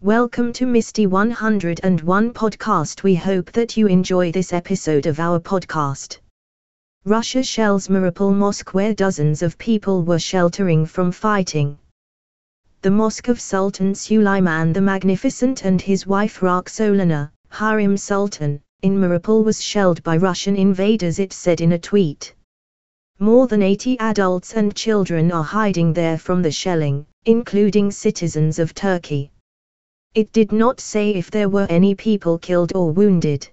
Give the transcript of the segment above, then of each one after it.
Welcome to Misty 101 podcast. We hope that you enjoy this episode of our podcast. Russia shells Mariupol Mosque where dozens of people were sheltering from fighting. The Mosque of Sultan Suleiman the Magnificent and his wife Roxolana, Hurrem Sultan, in Mariupol was shelled by Russian invaders it said in a tweet. More than 80 adults and children are hiding there from the shelling, including citizens of Turkey. It did not say if there were any people killed or wounded.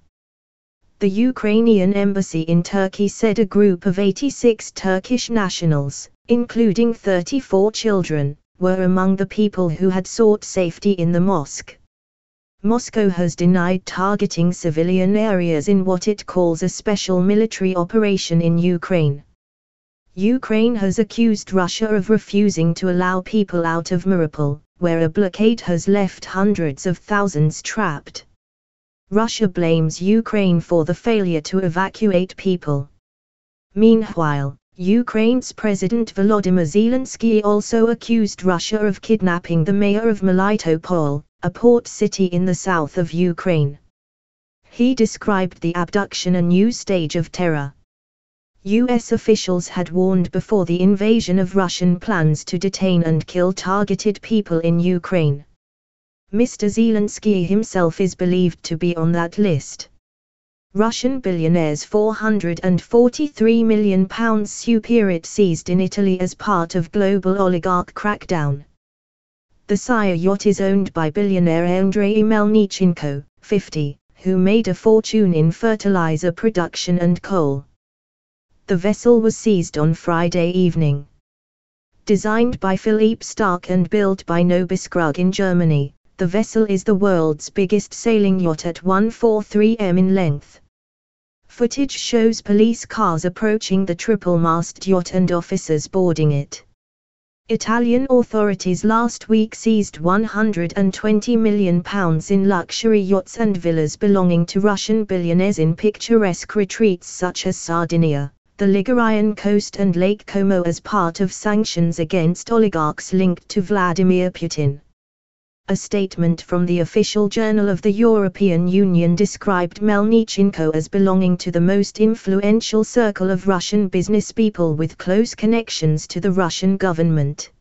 The Ukrainian embassy in Turkey said a group of 86 Turkish nationals, including 34 children, were among the people who had sought safety in the mosque. Moscow has denied targeting civilian areas in what it calls a special military operation in Ukraine. Ukraine has accused Russia of refusing to allow people out of Mariupol, where a blockade has left hundreds of thousands trapped. Russia blames Ukraine for the failure to evacuate people. Meanwhile, Ukraine's President Volodymyr Zelensky also accused Russia of kidnapping the mayor of Melitopol, a port city in the south of Ukraine. He described the abduction a new stage of terror. U.S. officials had warned before the invasion of Russian plans to detain and kill targeted people in Ukraine. Mr. Zelensky himself is believed to be on that list. Russian billionaire's 443 million pounds superyacht seized in Italy as part of global oligarch crackdown. The Sire yacht is owned by billionaire Andrei Melnichenko, 50, who made a fortune in fertilizer production and coal the vessel was seized on Friday evening. Designed by Philippe Starck and built by Nobiskrug in Germany, the vessel is the world's biggest sailing yacht at 143 m in length. Footage shows police cars approaching the triple-masted yacht and officers boarding it. Italian authorities last week seized 120 million pounds in luxury yachts and villas belonging to Russian billionaires in picturesque retreats such as Sardinia the Ligurian coast and Lake Como as part of sanctions against oligarchs linked to Vladimir Putin. A statement from the official journal of the European Union described Melnichenko as belonging to the most influential circle of Russian businesspeople with close connections to the Russian government.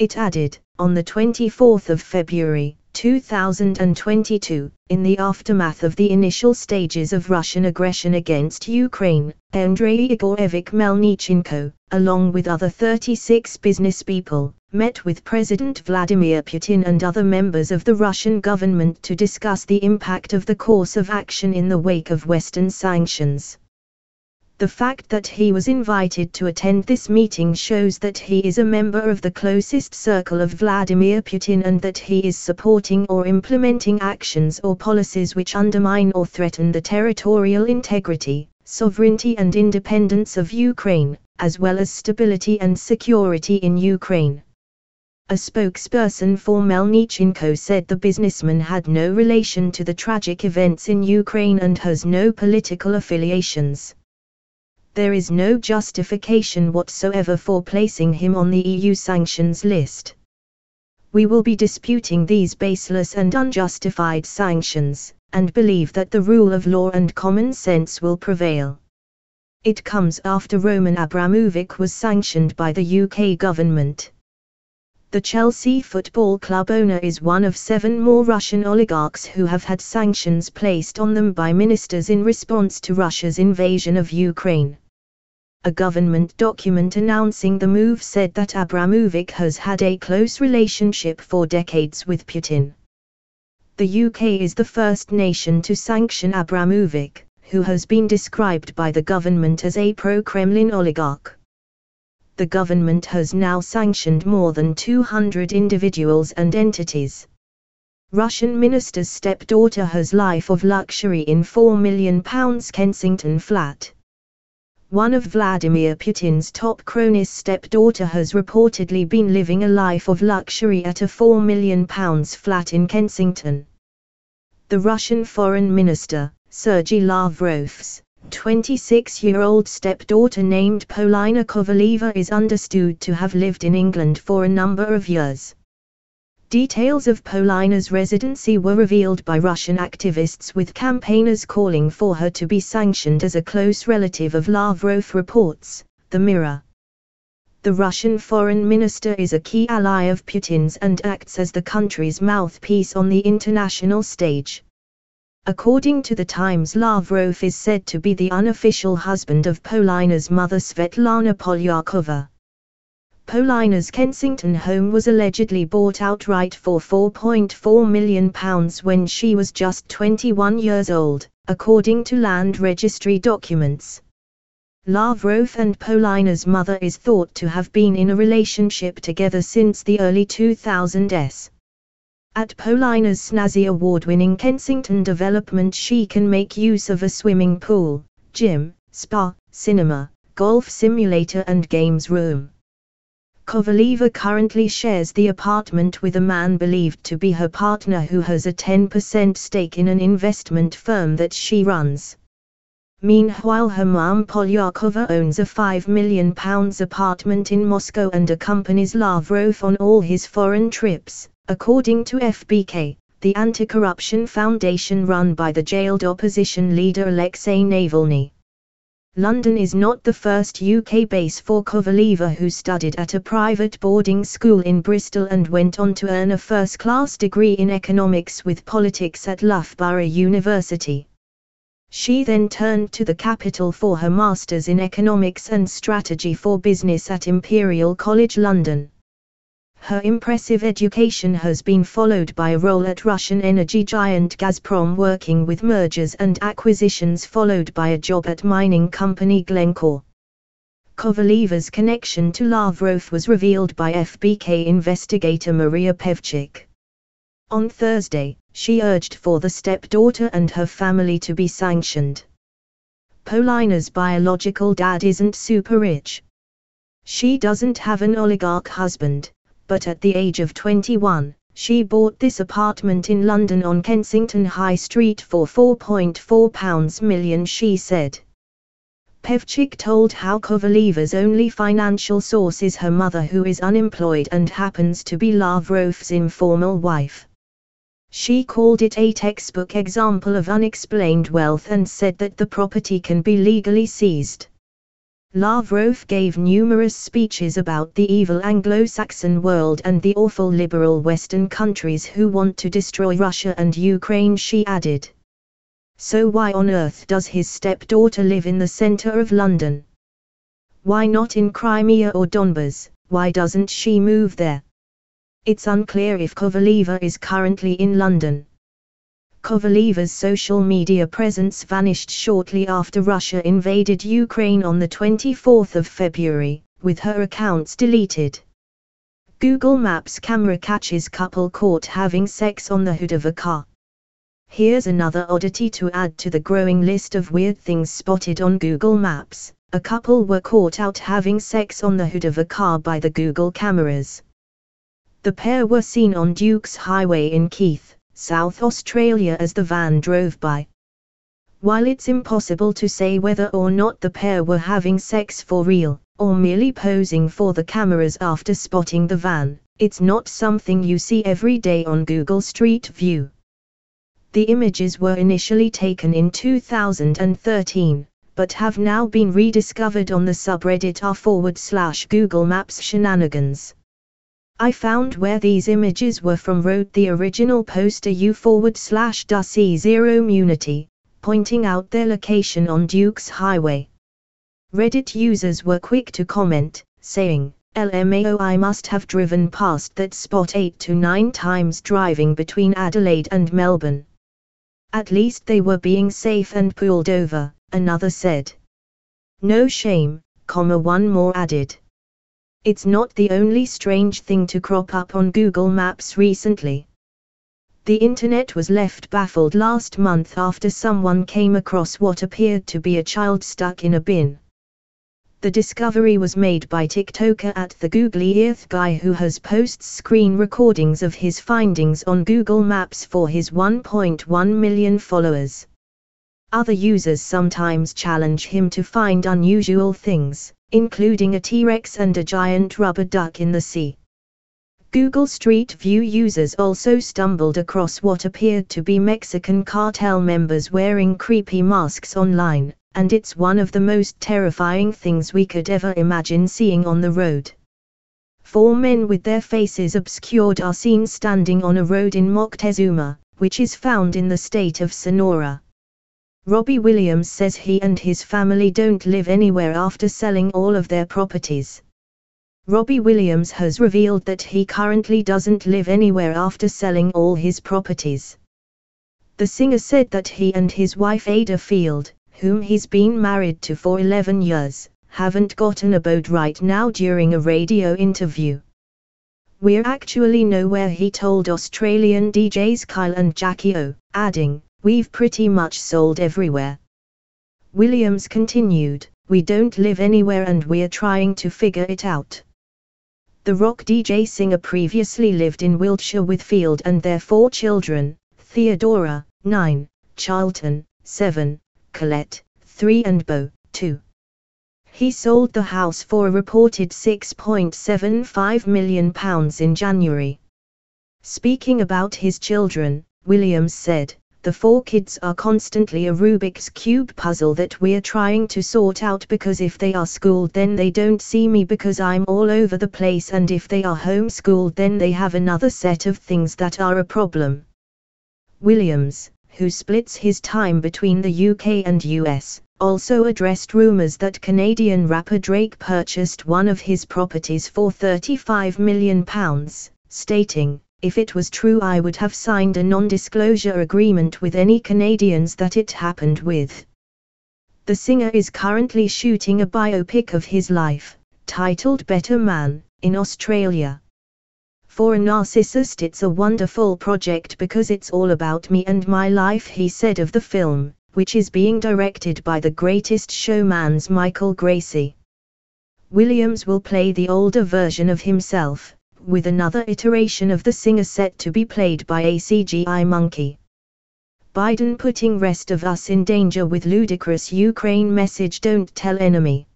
It added, on the 24th of February, 2022, in the aftermath of the initial stages of Russian aggression against Ukraine, Andrei Igorevich Melnichenko, along with other 36 businesspeople, met with President Vladimir Putin and other members of the Russian government to discuss the impact of the course of action in the wake of Western sanctions. The fact that he was invited to attend this meeting shows that he is a member of the closest circle of Vladimir Putin and that he is supporting or implementing actions or policies which undermine or threaten the territorial integrity, sovereignty and independence of Ukraine, as well as stability and security in Ukraine. A spokesperson for Melnichenko said the businessman had no relation to the tragic events in Ukraine and has no political affiliations there is no justification whatsoever for placing him on the EU sanctions list. We will be disputing these baseless and unjustified sanctions, and believe that the rule of law and common sense will prevail. It comes after Roman Abramovich was sanctioned by the UK government. The Chelsea Football Club owner is one of seven more Russian oligarchs who have had sanctions placed on them by ministers in response to Russia's invasion of Ukraine. A government document announcing the move said that Abramovich has had a close relationship for decades with Putin. The UK is the first nation to sanction Abramovich, who has been described by the government as a pro-Kremlin oligarch. The government has now sanctioned more than 200 individuals and entities. Russian minister's stepdaughter has life of luxury in £4 million Kensington flat. One of Vladimir Putin's top cronies' stepdaughter has reportedly been living a life of luxury at a £4 million flat in Kensington. The Russian foreign minister, Sergei Lavrov's 26-year-old stepdaughter named Polina Kovaleva is understood to have lived in England for a number of years. Details of Polina's residency were revealed by Russian activists with campaigners calling for her to be sanctioned as a close relative of Lavrov reports, The Mirror. The Russian foreign minister is a key ally of Putin's and acts as the country's mouthpiece on the international stage. According to the Times Lavrov is said to be the unofficial husband of Polina's mother Svetlana Polyakova. Polina's Kensington home was allegedly bought outright for £4.4 million when she was just 21 years old, according to land registry documents. Lavrov and Polina's mother is thought to have been in a relationship together since the early 2000s. At Polina's snazzy award-winning Kensington development she can make use of a swimming pool, gym, spa, cinema, golf simulator and games room. Kovaleva currently shares the apartment with a man believed to be her partner who has a 10% stake in an investment firm that she runs. Meanwhile her mom Polyakova owns a £5 million apartment in Moscow and accompanies Lavrov on all his foreign trips, according to FBK, the anti-corruption foundation run by the jailed opposition leader Alexei Navalny. London is not the first UK base for Kovaleva who studied at a private boarding school in Bristol and went on to earn a first-class degree in economics with politics at Loughborough University. She then turned to the capital for her Masters in Economics and Strategy for Business at Imperial College London. Her impressive education has been followed by a role at Russian energy giant Gazprom working with mergers and acquisitions followed by a job at mining company Glencore. Kovaleva's connection to Lavrov was revealed by FBK investigator Maria Pevchikh. On Thursday, she urged for the stepdaughter and her family to be sanctioned. Polina's biological dad isn't super rich. She doesn't have an oligarch husband, but at the age of 21, she bought this apartment in London on Kensington High Street for £4.4 million she said. Pevchikh told how Kovaleva's only financial source is her mother who is unemployed and happens to be Lavrov's informal wife. She called it a textbook example of unexplained wealth and said that the property can be legally seized. Lavrov gave numerous speeches about the evil Anglo-Saxon world and the awful liberal Western countries who want to destroy Russia and Ukraine she added. So why on earth does his stepdaughter live in the center of London? Why not in Crimea or Donbas, why doesn't she move there? It's unclear if Kovaleva is currently in London. Kovaleva's social media presence vanished shortly after Russia invaded Ukraine on the 24th of February, with her accounts deleted. Google Maps camera catches couple caught having sex on the hood of a car. Here's another oddity to add to the growing list of weird things spotted on Google Maps. A couple were caught out having sex on the hood of a car by the Google cameras. The pair were seen on Dukes Highway in Keith. South Australia as the van drove by. While it's impossible to say whether or not the pair were having sex for real, or merely posing for the cameras after spotting the van, it's not something you see every day on Google Street View. The images were initially taken in 2013, but have now been rediscovered on the subreddit r forward slash Google Maps shenanigans. I found where these images were from wrote the original poster u forward slash Dussy Zero Munity, pointing out their location on Duke's Highway. Reddit users were quick to comment, saying, LMAO I must have driven past that spot 8 to 9 times driving between Adelaide and Melbourne. At least they were being safe and pulled over, another said. No shame, comma one more added. It's not the only strange thing to crop up on Google Maps recently. The internet was left baffled last month after someone came across what appeared to be a child stuck in a bin. The discovery was made by TikToker at the Googly Earth guy who has posts screen recordings of his findings on Google Maps for his 1.1 million followers. Other users sometimes challenge him to find unusual things including a T-Rex and a giant rubber duck in the sea. Google Street View users also stumbled across what appeared to be Mexican cartel members wearing creepy masks online, and it's one of the most terrifying things we could ever imagine seeing on the road. Four men with their faces obscured are seen standing on a road in Moctezuma, which is found in the state of Sonora. Robbie Williams says he and his family don't live anywhere after selling all of their properties. Robbie Williams has revealed that he currently doesn't live anywhere after selling all his properties. The singer said that he and his wife Ayda Field, whom he's been married to for 11 years, haven't gotten a boat right now during a radio interview. We're actually nowhere he told Australian DJs Kyle and Jackie O, adding, we've pretty much sold everywhere. Williams continued, we don't live anywhere and we're trying to figure it out. The rock DJ singer previously lived in Wiltshire with Field and their four children, Theodora, 9, Charlton, 7, Colette, 3 and Beau, 2. He sold the house for a reported £6.75 million in January. Speaking about his children, Williams said, the four kids are constantly a Rubik's Cube puzzle that we're trying to sort out because if they are schooled then they don't see me because I'm all over the place and if they are homeschooled then they have another set of things that are a problem. Williams, who splits his time between the UK and US, also addressed rumours that Canadian rapper Drake purchased one of his properties for £35 million, stating, if it was true I would have signed a non-disclosure agreement with any Canadians that it happened with. The singer is currently shooting a biopic of his life, titled Better Man, in Australia. For a narcissist it's a wonderful project because it's all about me and my life he said of the film, which is being directed by the greatest showman's Michael Gracey. Williams will play the older version of himself, with another iteration of the singer set to be played by a CGI monkey. Biden putting rest of us in danger with ludicrous Ukraine message don't tell enemy.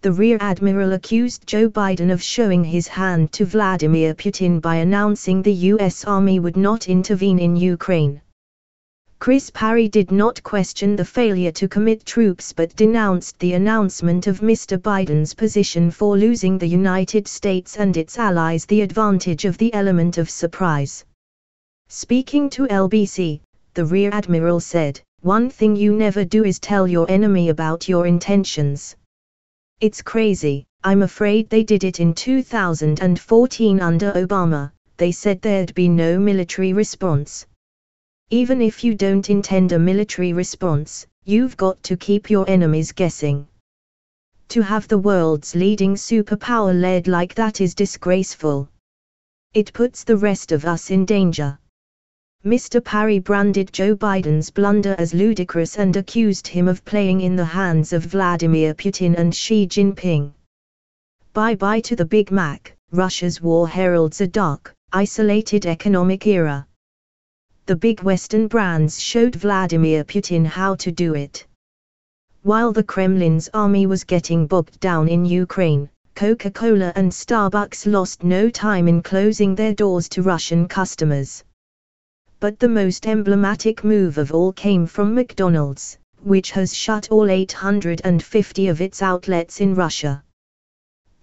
The rear admiral accused Joe Biden of showing his hand to Vladimir Putin by announcing the US Army would not intervene in Ukraine. Chris Parry did not question the failure to commit troops but denounced the announcement of Mr. Biden's position for losing the United States and its allies the advantage of the element of surprise. Speaking to LBC, the Rear Admiral said, One thing you never do is tell your enemy about your intentions. It's crazy, I'm afraid they did it in 2014 under Obama, they said there'd be no military response. Even if you don't intend a military response, you've got to keep your enemies guessing. To have the world's leading superpower led like that is disgraceful. It puts the rest of us in danger. Mr. Parry branded Joe Biden's blunder as ludicrous and accused him of playing in the hands of Vladimir Putin and Xi Jinping. Bye bye to the Big Mac, Russia's war heralds a dark, isolated economic era the big Western brands showed Vladimir Putin how to do it. While the Kremlin's army was getting bogged down in Ukraine, Coca-Cola and Starbucks lost no time in closing their doors to Russian customers. But the most emblematic move of all came from McDonald's, which has shut all 850 of its outlets in Russia.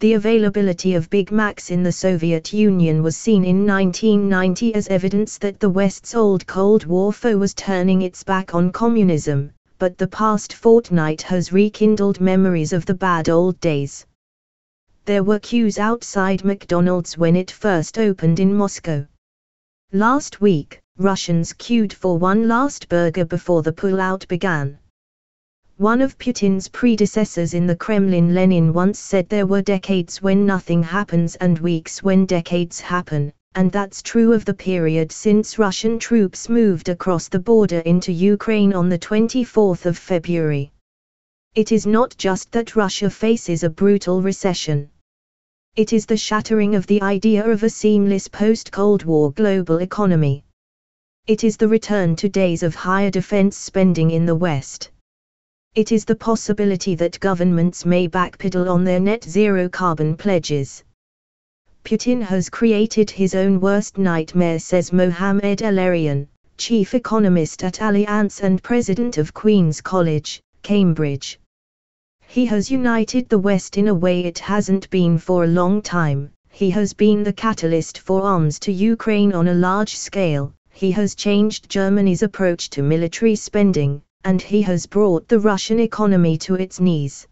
The availability of Big Macs in the Soviet Union was seen in 1990 as evidence that the West's old Cold War foe was turning its back on communism, but the past fortnight has rekindled memories of the bad old days. There were queues outside McDonald's when it first opened in Moscow. Last week, Russians queued for one last burger before the pullout began. One of Putin's predecessors in the Kremlin Lenin once said there were decades when nothing happens and weeks when decades happen, and that's true of the period since Russian troops moved across the border into Ukraine on the 24th of February. It is not just that Russia faces a brutal recession. It is the shattering of the idea of a seamless post-Cold War global economy. It is the return to days of higher defense spending in the West. It is the possibility that governments may backpedal on their net zero carbon pledges. Putin has created his own worst nightmare, says Mohamed El-Erian, chief economist at Allianz and president of Queen's College, Cambridge. He has united the West in a way it hasn't been for a long time. He has been the catalyst for arms to Ukraine on a large scale. He has changed Germany's approach to military spending, and he has brought the Russian economy to its knees.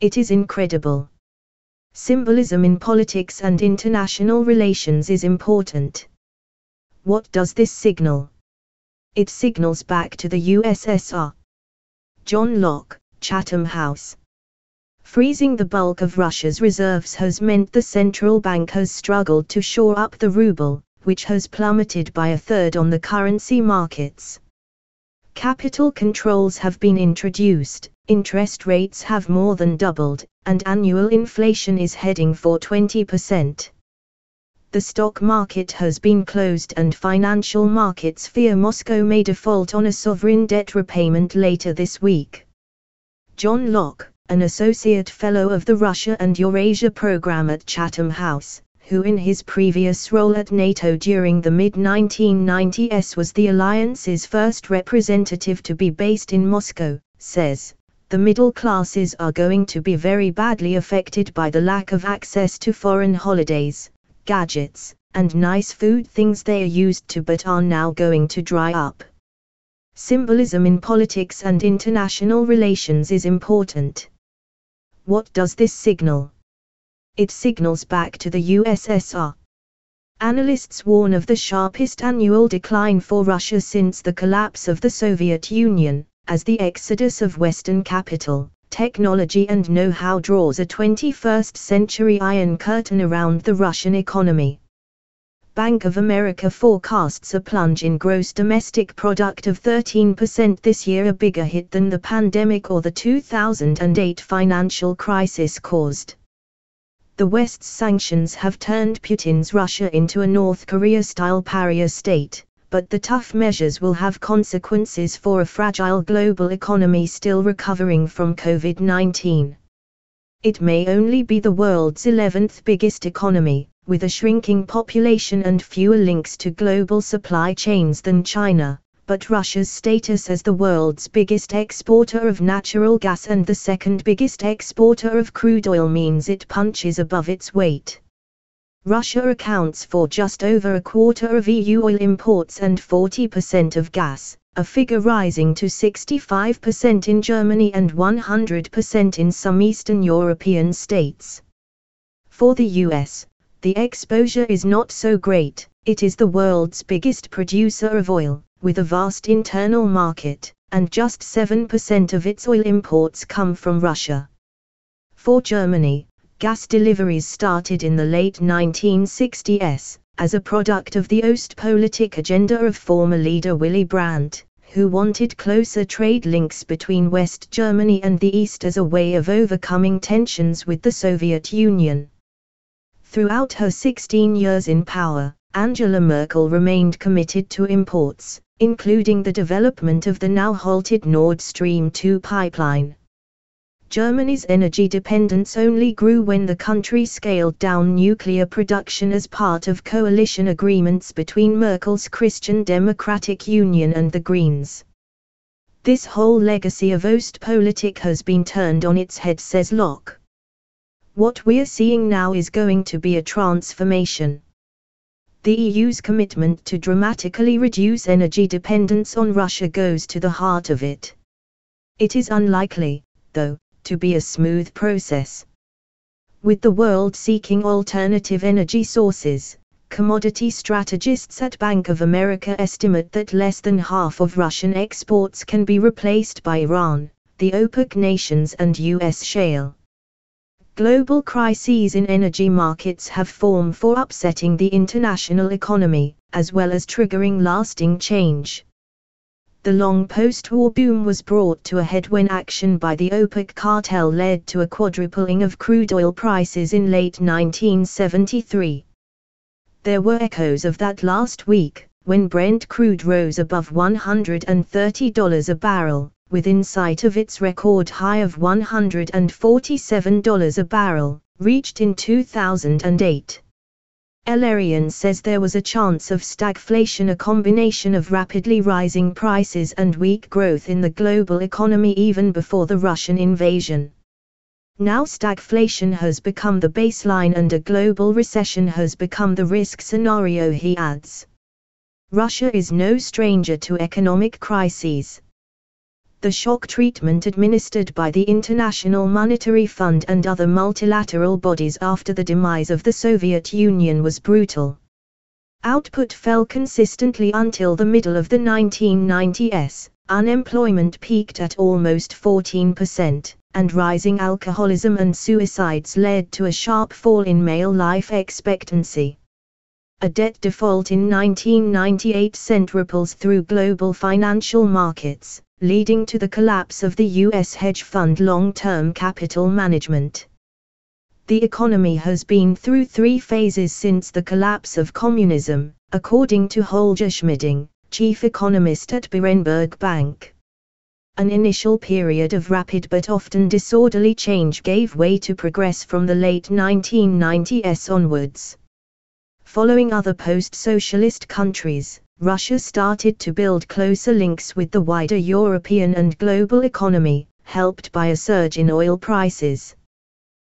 It is incredible. Symbolism in politics and international relations is important. What does this signal? It signals back to the USSR. John Lough, Chatham House. Freezing the bulk of Russia's reserves has meant the central bank has struggled to shore up the ruble, which has plummeted by a third on the currency markets. Capital controls have been introduced, interest rates have more than doubled, and annual inflation is heading for 20%. The stock market has been closed and financial markets fear Moscow may default on a sovereign debt repayment later this week. John Lough, an associate fellow of the Russia and Eurasia program at Chatham House, who in his previous role at NATO during the mid-1990s was the alliance's first representative to be based in Moscow, says, the middle classes are going to be very badly affected by the lack of access to foreign holidays, gadgets, and nice food things they are used to but are now going to dry up. Symbolism in politics and international relations is important. What does this signal? It signals back to the USSR. Analysts warn of the sharpest annual decline for Russia since the collapse of the Soviet Union as the exodus of Western capital, technology and know-how draws a 21st century iron curtain around the Russian economy. Bank of America forecasts a plunge in gross domestic product of 13% this year a bigger hit than the pandemic or the 2008 financial crisis caused. The West's sanctions have turned Putin's Russia into a North Korea-style pariah state, but the tough measures will have consequences for a fragile global economy still recovering from COVID 19. It may only be the world's 11th biggest economy, with a shrinking population and fewer links to global supply chains than China, but Russia's status as the world's biggest exporter of natural gas and the second biggest exporter of crude oil means it punches above its weight. Russia accounts for just over a quarter of EU oil imports and 40% of gas, a figure rising to 65% in Germany and 100% in some Eastern European states. For the US, the exposure is not so great, it is the world's biggest producer of oil, with a vast internal market, and just 7% of its oil imports come from Russia. For Germany, gas deliveries started in the late 1960s, as a product of the Ostpolitik agenda of former leader Willy Brandt, who wanted closer trade links between West Germany and the East as a way of overcoming tensions with the Soviet Union. Throughout her 16 years in power, Angela Merkel remained committed to imports, including the development of the now halted Nord Stream 2 pipeline. Germany's energy dependence only grew when the country scaled down nuclear production as part of coalition agreements between Merkel's Christian Democratic Union and the Greens. This whole legacy of Ostpolitik has been turned on its head, says Lough. What we're seeing now is going to be a transformation. The EU's commitment to dramatically reduce energy dependence on Russia goes to the heart of it. It is unlikely, though, to be a smooth process. With the world seeking alternative energy sources, commodity strategists at Bank of America estimate that less than half of Russian exports can be replaced by Iran, the OPEC nations and US shale. Global crises in energy markets have formed for upsetting the international economy, as well as triggering lasting change the long post-war boom was brought to a head when action by the OPEC cartel led to a quadrupling of crude oil prices in late 1973. There were echoes of that last week, when Brent crude rose above $130 a barrel, within sight of its record high of $147 a barrel, reached in 2008. El-Erian says there was a chance of stagflation, a combination of rapidly rising prices and weak growth in the global economy even before the Russian invasion. Now stagflation has become the baseline and a global recession has become the risk scenario, he adds. Russia is no stranger to economic crises the shock treatment administered by the International Monetary Fund and other multilateral bodies after the demise of the Soviet Union was brutal. Output fell consistently until the middle of the 1990s, unemployment peaked at almost 14%, and rising alcoholism and suicides led to a sharp fall in male life expectancy. A debt default in 1998 sent ripples through global financial markets, leading to the collapse of the U.S. hedge fund long-term capital management. The economy has been through three phases since the collapse of communism, according to Holger Schmieding, chief economist at Berenberg Bank. An initial period of rapid but often disorderly change gave way to progress from the late 1990s onwards. Following other post-socialist countries, Russia started to build closer links with the wider European and global economy, helped by a surge in oil prices.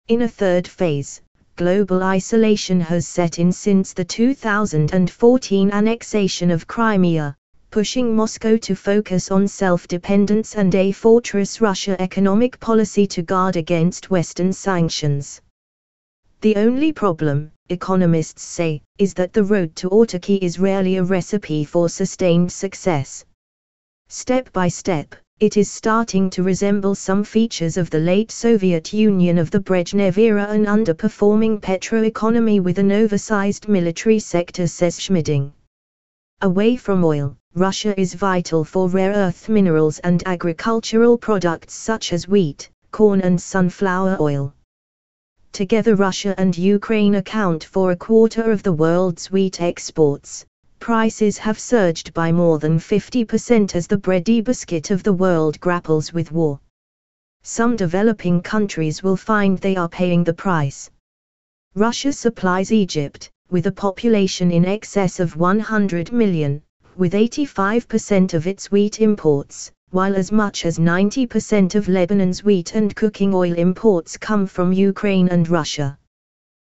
In a third phase, global isolation has set in since the 2014 annexation of Crimea, pushing Moscow to focus on self-dependence and a fortress Russia economic policy to guard against Western sanctions. The only problem, economists say, is that the road to autarky is rarely a recipe for sustained success. Step by step, it is starting to resemble some features of the late Soviet Union of the Brezhnev era an underperforming petro-economy with an oversized military sector says Schmieding. Away from oil, Russia is vital for rare earth minerals and agricultural products such as wheat, corn and sunflower oil. Together Russia and Ukraine account for a quarter of the world's wheat exports. Prices have surged by more than 50% as the breadbasket of the world grapples with war. Some developing countries will find they are paying the price. Russia supplies Egypt, with a population in excess of 100 million, with 85% of its wheat imports, while as much as 90% of Lebanon's wheat and cooking oil imports come from Ukraine and Russia.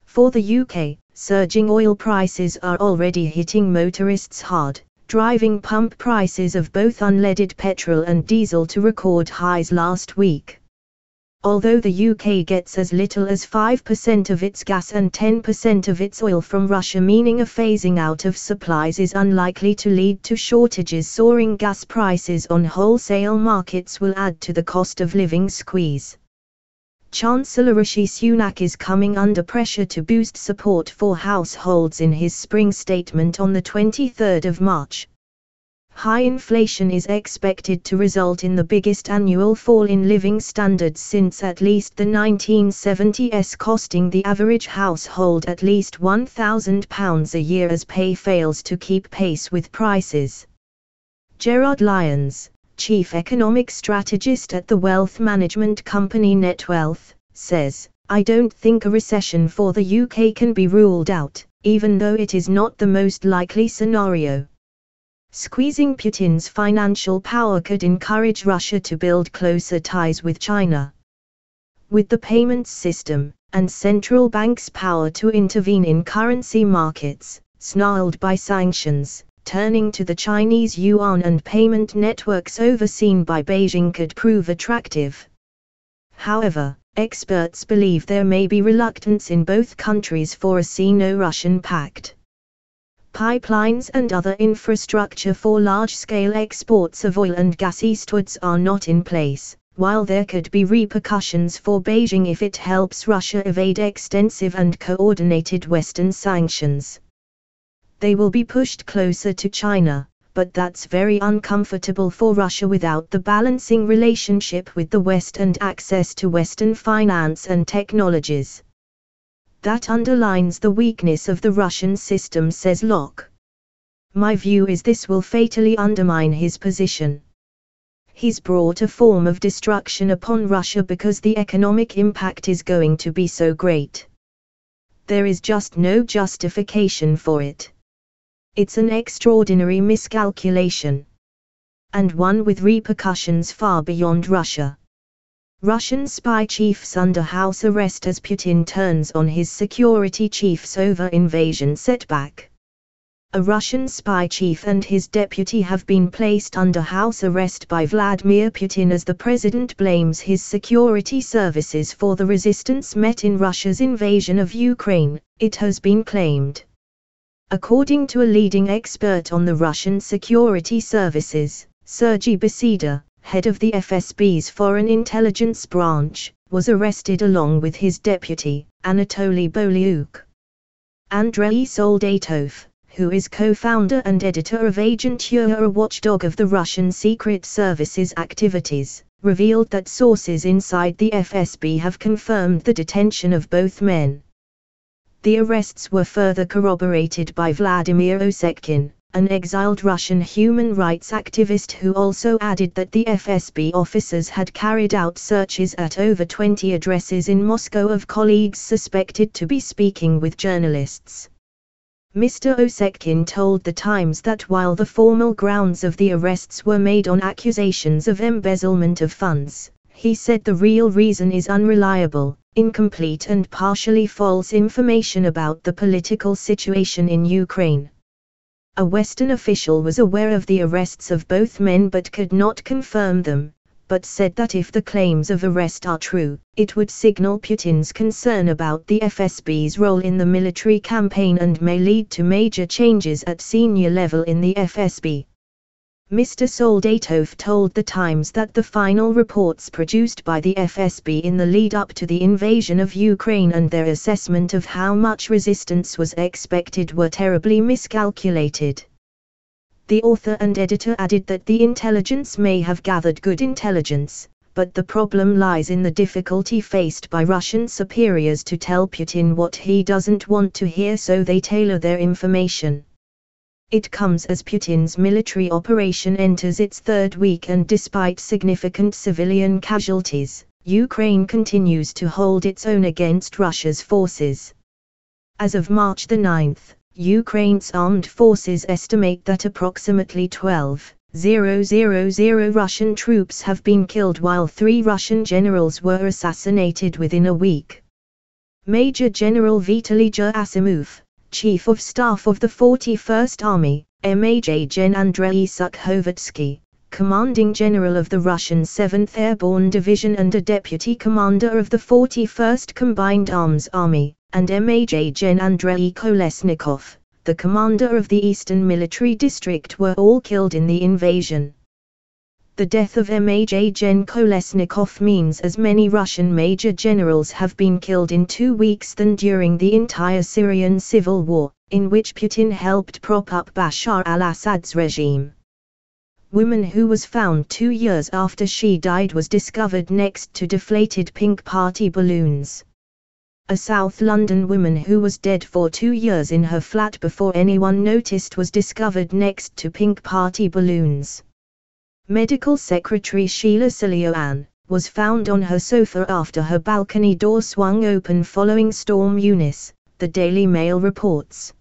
For the UK, surging oil prices are already hitting motorists hard, driving pump prices of both unleaded petrol and diesel to record highs last week. Although the UK gets as little as 5% of its gas and 10% of its oil from Russia, meaning a phasing out of supplies is unlikely to lead to shortages. Soaring gas prices on wholesale markets will add to the cost of living squeeze. Chancellor Rishi Sunak is coming under pressure to boost support for households in his spring statement on the 23rd of March, high inflation is expected to result in the biggest annual fall in living standards since at least the 1970s costing the average household at least £1,000 a year as pay fails to keep pace with prices. Gerard Lyons, chief economic strategist at the wealth management company NetWealth, says, I don't think a recession for the UK can be ruled out, even though it is not the most likely scenario. Squeezing Putin's financial power could encourage Russia to build closer ties with China. With the payments system, and central banks' power to intervene in currency markets, snarled by sanctions, turning to the Chinese yuan and payment networks overseen by Beijing could prove attractive. However, experts believe there may be reluctance in both countries for a Sino-Russian pact pipelines and other infrastructure for large-scale exports of oil and gas eastwards are not in place, while there could be repercussions for Beijing if it helps Russia evade extensive and coordinated Western sanctions. They will be pushed closer to China, but that's very uncomfortable for Russia without the balancing relationship with the West and access to Western finance and technologies. That underlines the weakness of the Russian system, says Lough. My view is this will fatally undermine his position. He's brought a form of destruction upon Russia because the economic impact is going to be so great. there is just no justification for it. It's an extraordinary miscalculation. And one with repercussions far beyond Russia. Russian spy chiefs under house arrest as Putin turns on his security chiefs over invasion setback. A Russian spy chief and his deputy have been placed under house arrest by Vladimir Putin as the president blames his security services for the resistance met in Russia's invasion of Ukraine, it has been claimed. According to a leading expert on the Russian security services, Sergei Beseda, head of the FSB's Foreign Intelligence Branch, was arrested along with his deputy, Anatoly Bolyukh. Andrei Soldatov, who is co-founder and editor of Agentura a watchdog of the Russian Secret Service's activities, revealed that sources inside the FSB have confirmed the detention of both men. The arrests were further corroborated by Vladimir Osechkin, an exiled Russian human rights activist who also added that the FSB officers had carried out searches at over 20 addresses in Moscow of colleagues suspected to be speaking with journalists. Mr. Osechkin told The Times that while the formal grounds of the arrests were made on accusations of embezzlement of funds, he said the real reason is unreliable, incomplete and partially false information about the political situation in Ukraine. A Western official was aware of the arrests of both men but could not confirm them, but said that if the claims of arrest are true, it would signal Putin's concern about the FSB's role in the military campaign and may lead to major changes at senior level in the FSB. Mr. Soldatov told The Times that the final reports produced by the FSB in the lead up to the invasion of Ukraine and their assessment of how much resistance was expected were terribly miscalculated. The author and editor added that the intelligence may have gathered good intelligence, but the problem lies in the difficulty faced by Russian superiors to tell Putin what he doesn't want to hear so they tailor their information. It comes as Putin's military operation enters its third week and despite significant civilian casualties, Ukraine continues to hold its own against Russia's forces. As of March 9, Ukraine's armed forces estimate that approximately 12,000 Russian troops have been killed while three Russian generals were assassinated within a week. Major General Vitaly Gerasimov, Chief of Staff of the 41st Army, Maj. Gen. Andrei Sukhovetsky, Commanding General of the Russian 7th Airborne Division and a Deputy Commander of the 41st Combined Arms Army, and Maj. Gen. Andrei Kolesnikov, the commander of the Eastern Military District were all killed in the invasion. The death of Maj. Gen. Kolesnikov means as many Russian major generals have been killed in two weeks than during the entire Syrian civil war, in which Putin helped prop up Bashar al-Assad's regime. Woman who was found two years after she died was discovered next to deflated pink party balloons. A South London woman who was dead for two years in her flat before anyone noticed was discovered next to pink party balloons. Medical Secretary Sheila Seleoane was found on her sofa after her balcony door swung open following Storm Eunice, the Daily Mail reports.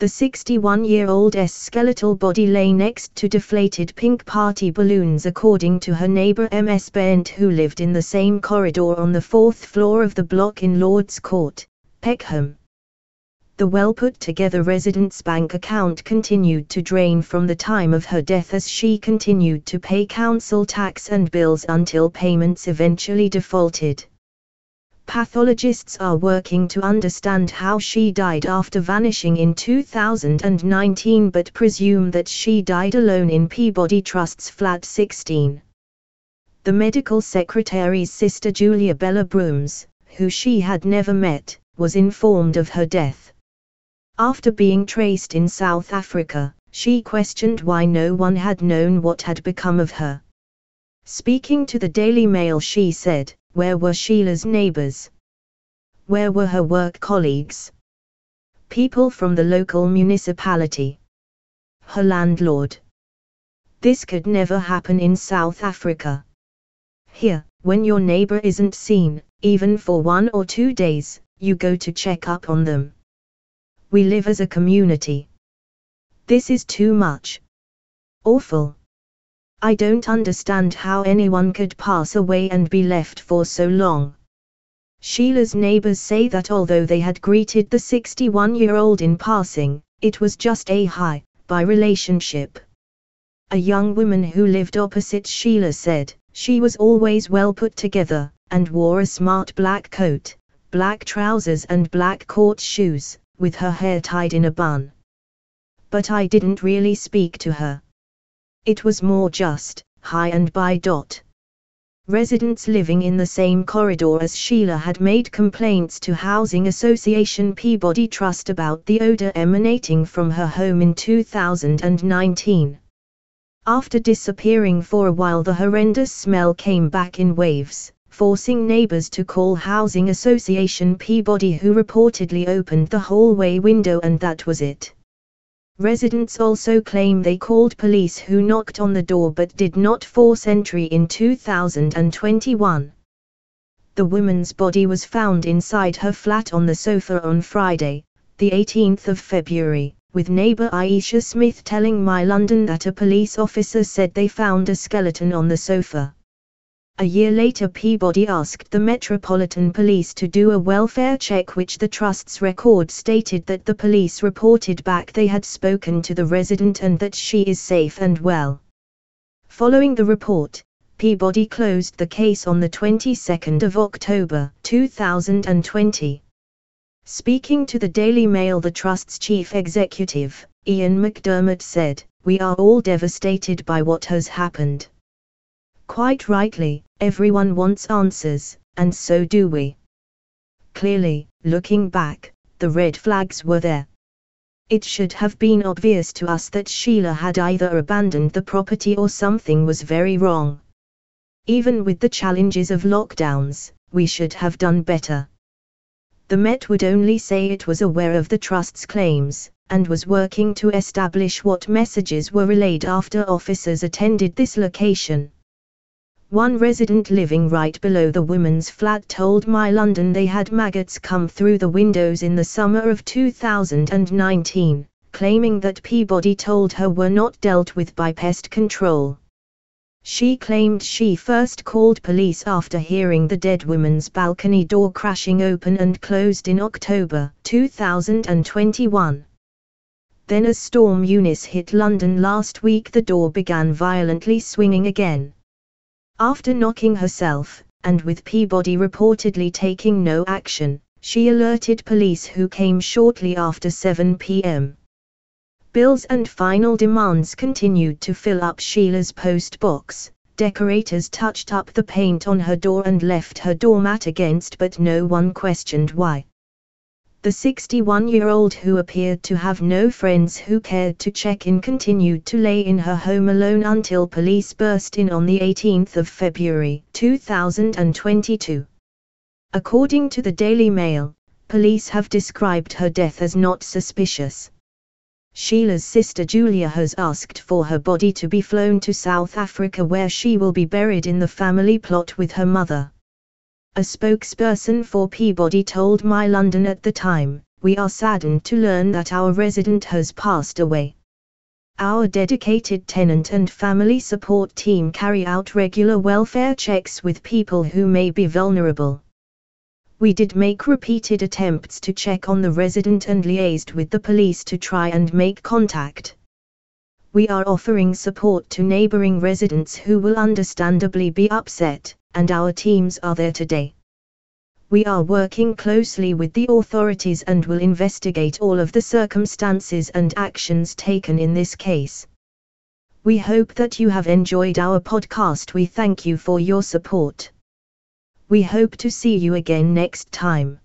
The 61-year-old's skeletal body lay next to deflated pink party balloons according to her neighbor Ms. Bent who lived in the same corridor on the fourth floor of the block in Lord's Court, Peckham. The well-put-together residence bank account continued to drain from the time of her death as she continued to pay council tax and bills until payments eventually defaulted. Pathologists are working to understand how she died after vanishing in 2019 but presume that she died alone in Peabody Trust's flat 16. The medical secretary's sister Julia Bella Brooms, who she had never met, was informed of her death. After being traced in South Africa, she questioned why no one had known what had become of her. Speaking to the Daily Mail she said, where were Sheila's neighbors? Where were her work colleagues? People from the local municipality. Her landlord. This could never happen in South Africa. Here, when your neighbor isn't seen, even for one or two days, you go to check up on them. We live as a community. This is too much. Awful. I don't understand how anyone could pass away and be left for so long. Sheila's neighbors say that although they had greeted the 61 year old in passing, it was just a hi, by relationship. A young woman who lived opposite Sheila said, she was always well put together, and wore a smart black coat, black trousers and black court shoes, with her hair tied in a bun. But I didn't really speak to her. It was more just, hi and bye. Dot. Residents living in the same corridor as Sheila had made complaints to Housing Association Peabody Trust about the odor emanating from her home in 2019. After disappearing for a while the horrendous smell came back in waves, forcing neighbors to call Housing Association Peabody who reportedly opened the hallway window and that was it. Residents also claim they called police who knocked on the door but did not force entry in 2021. The woman's body was found inside her flat on the sofa on Friday, the 18th of February, with neighbor Aisha Smith telling My London that a police officer said they found a skeleton on the sofa. A year later Peabody asked the Metropolitan Police to do a welfare check which the Trust's record stated that the police reported back they had spoken to the resident and that she is safe and well. Following the report, Peabody closed the case on the 22nd of October 2020. Speaking to the Daily Mail the Trust's chief executive, Ian McDermott said, We are all devastated by what has happened. Quite rightly, everyone wants answers, and so do we. Clearly, looking back, the red flags were there. It should have been obvious to us that Sheila had either abandoned the property or something was very wrong. Even with the challenges of lockdowns, we should have done better. The Met would only say it was aware of the Trust's claims, and was working to establish what messages were relayed after officers attended this location. One resident living right below the women's flat told My London they had maggots come through the windows in the summer of 2019, claiming that Peabody told her were not dealt with by pest control. She claimed she first called police after hearing the dead woman's balcony door crashing open and closed in October 2021. Then as Storm Eunice hit London last week the door began violently swinging again. After knocking herself, and with Peabody reportedly taking no action, she alerted police who came shortly after 7 p.m. Bills and final demands continued to fill up Sheila's post box. Decorators touched up the paint on her door and left her doormat against, but no one questioned why. The 61 year old who appeared to have no friends who cared to check in continued to lay in her home alone until police burst in on the 18th of February 2022. According to the Daily Mail, police have described her death as not suspicious. Sheila's sister Julia has asked for her body to be flown to South Africa where she will be buried in the family plot with her mother. A spokesperson for Peabody told My London at the time, We are saddened to learn that our resident has passed away. Our dedicated tenant and family support team carry out regular welfare checks with people who may be vulnerable. We did make repeated attempts to check on the resident and liaised with the police to try and make contact. We are offering support to neighboring residents who will understandably be upset, and our teams are there today. We are working closely with the authorities and will investigate all of the circumstances and actions taken in this case. We hope that you have enjoyed our podcast. We thank you for your support. We hope to see you again next time.